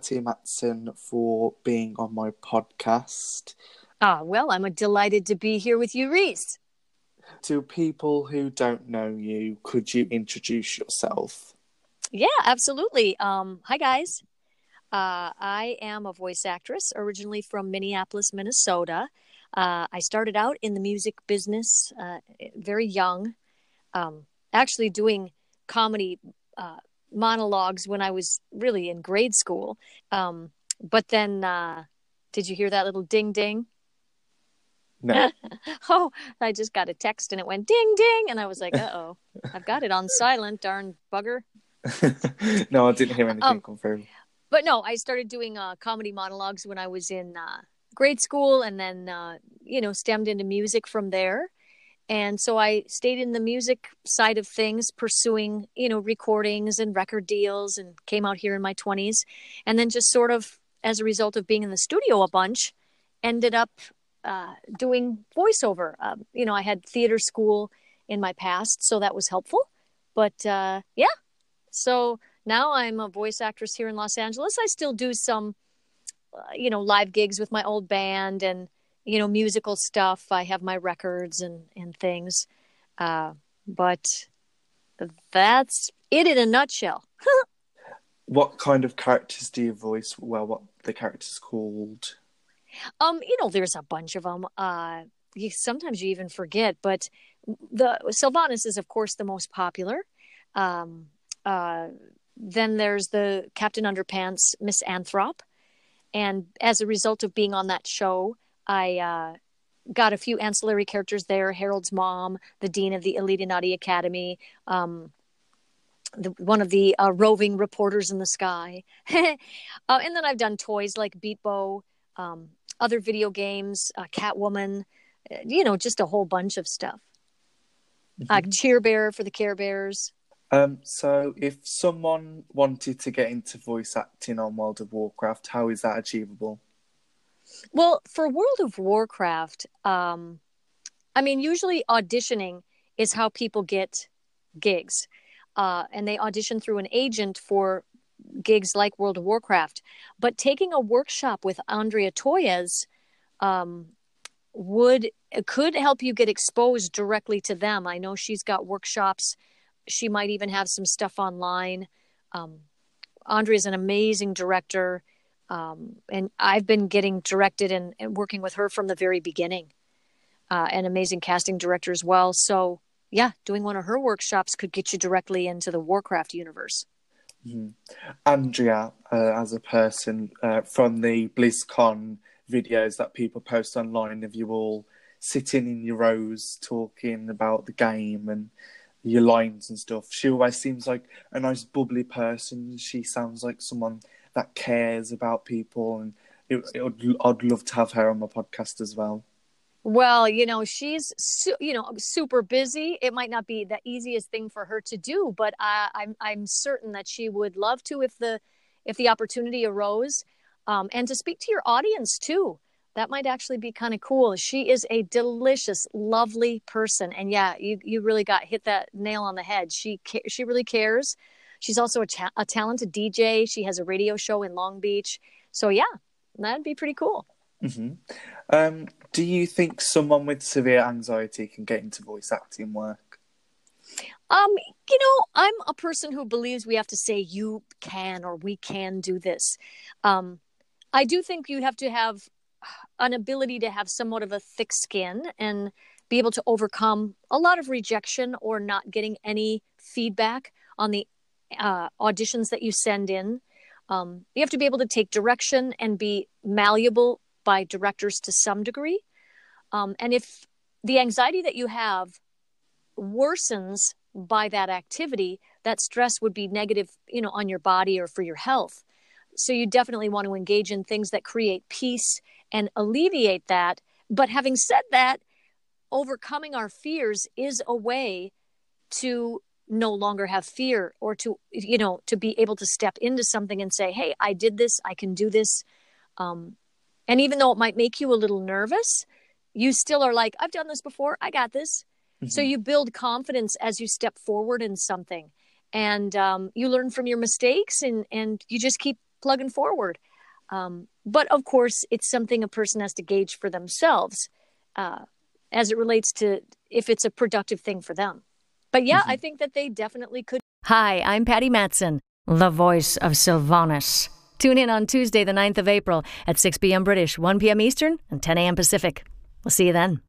Patty Mattson for being on my podcast. Ah, well, I'm delighted to be here with you, Reese. To people who don't know you, could you introduce yourself? Yeah, absolutely. Um, hi, guys. Uh, I am a voice actress, originally from Minneapolis, Minnesota. Uh, I started out in the music business uh, very young, um, actually doing comedy uh, monologues when I was really in grade school. Um, but then, uh, did you hear that little ding ding? No. oh, I just got a text and it went ding ding, and I was like, uh oh, I've got it on silent, darn bugger. no, I didn't hear anything um, through. But no, I started doing uh, comedy monologues when I was in uh, grade school, and then uh, you know stemmed into music from there. And so I stayed in the music side of things, pursuing you know recordings and record deals, and came out here in my twenties, and then just sort of as a result of being in the studio a bunch, ended up uh, doing voiceover. Um, you know, I had theater school in my past, so that was helpful. But uh, yeah, so now I'm a voice actress here in Los Angeles. I still do some, uh, you know, live gigs with my old band and you know musical stuff. I have my records and and things, uh, but that's it in a nutshell. what kind of characters do you voice? Well, what the characters called? Um, you know, there's a bunch of them. Uh, you, sometimes you even forget, but the Sylvanas is, of course, the most popular. Um, uh, then there's the Captain Underpants, Miss Anthrop, and as a result of being on that show, I uh, got a few ancillary characters there: Harold's mom, the dean of the Illuminati Academy. Um, the, one of the uh, roving reporters in the sky. uh, and then I've done toys like Beat Bow, um, other video games, uh, Catwoman, uh, you know, just a whole bunch of stuff. Mm-hmm. Cheer Bear for the Care Bears. Um, so, if someone wanted to get into voice acting on World of Warcraft, how is that achievable? Well, for World of Warcraft, um, I mean, usually auditioning is how people get gigs, uh, and they audition through an agent for gigs like World of Warcraft. But taking a workshop with Andrea Toyias um, would could help you get exposed directly to them. I know she's got workshops. She might even have some stuff online. Um, Andrea is an amazing director, um, and I've been getting directed and, and, working with her from the very beginning. Uh, an amazing casting director as well. So yeah, doing one of her workshops could get you directly into the Warcraft universe. Mm-hmm. Andrea, uh, as a person uh, from the BlizzCon videos that people post online of you all sitting in your rows talking about the game and your lines and stuff, she always seems like a nice, bubbly person. She sounds like someone that cares about people, and it, it, I'd love to have her on my podcast as well. Well, you know, she's su- you know super busy. It might not be the easiest thing for her to do, but I'm I'm certain that she would love to if the if the opportunity arose, um, and to speak to your audience too. That might actually be kind of cool. She is a delicious, lovely person, and yeah, you you really got hit that nail on the head. She she really cares. She's also a, cha- a talented DJ. She has a radio show in Long Beach. So yeah, that'd be pretty cool. Mm-hmm. Um, do you think someone with severe anxiety can get into voice acting work? Um, you know, I'm a person who believes we have to say you can or we can do this. Um, I do think you have to have an ability to have somewhat of a thick skin and be able to overcome a lot of rejection or not getting any feedback on the uh, auditions that you send in. Um, you have to be able to take direction and be malleable by directors to some degree. Um, and if the anxiety that you have worsens by that activity, that stress would be negative, you know, on your body or for your health. So you definitely want to engage in things that create peace and alleviate that. But having said that, overcoming our fears is a way to no longer have fear or to you know to be able to step into something and say hey i did this i can do this um, and even though it might make you a little nervous, you still are like, I've done this before. I got this. Mm-hmm. So you build confidence as you step forward in something. And um, you learn from your mistakes and, and you just keep plugging forward. Um, but of course, it's something a person has to gauge for themselves uh, as it relates to if it's a productive thing for them. But yeah, mm-hmm. I think that they definitely could. Hi, I'm Patty Mattson, the voice of Sylvanas. Tune in on Tuesday, the 9th of April at 6 p.m. British, 1 p.m. Eastern, and 10 a.m. Pacific. We'll see you then.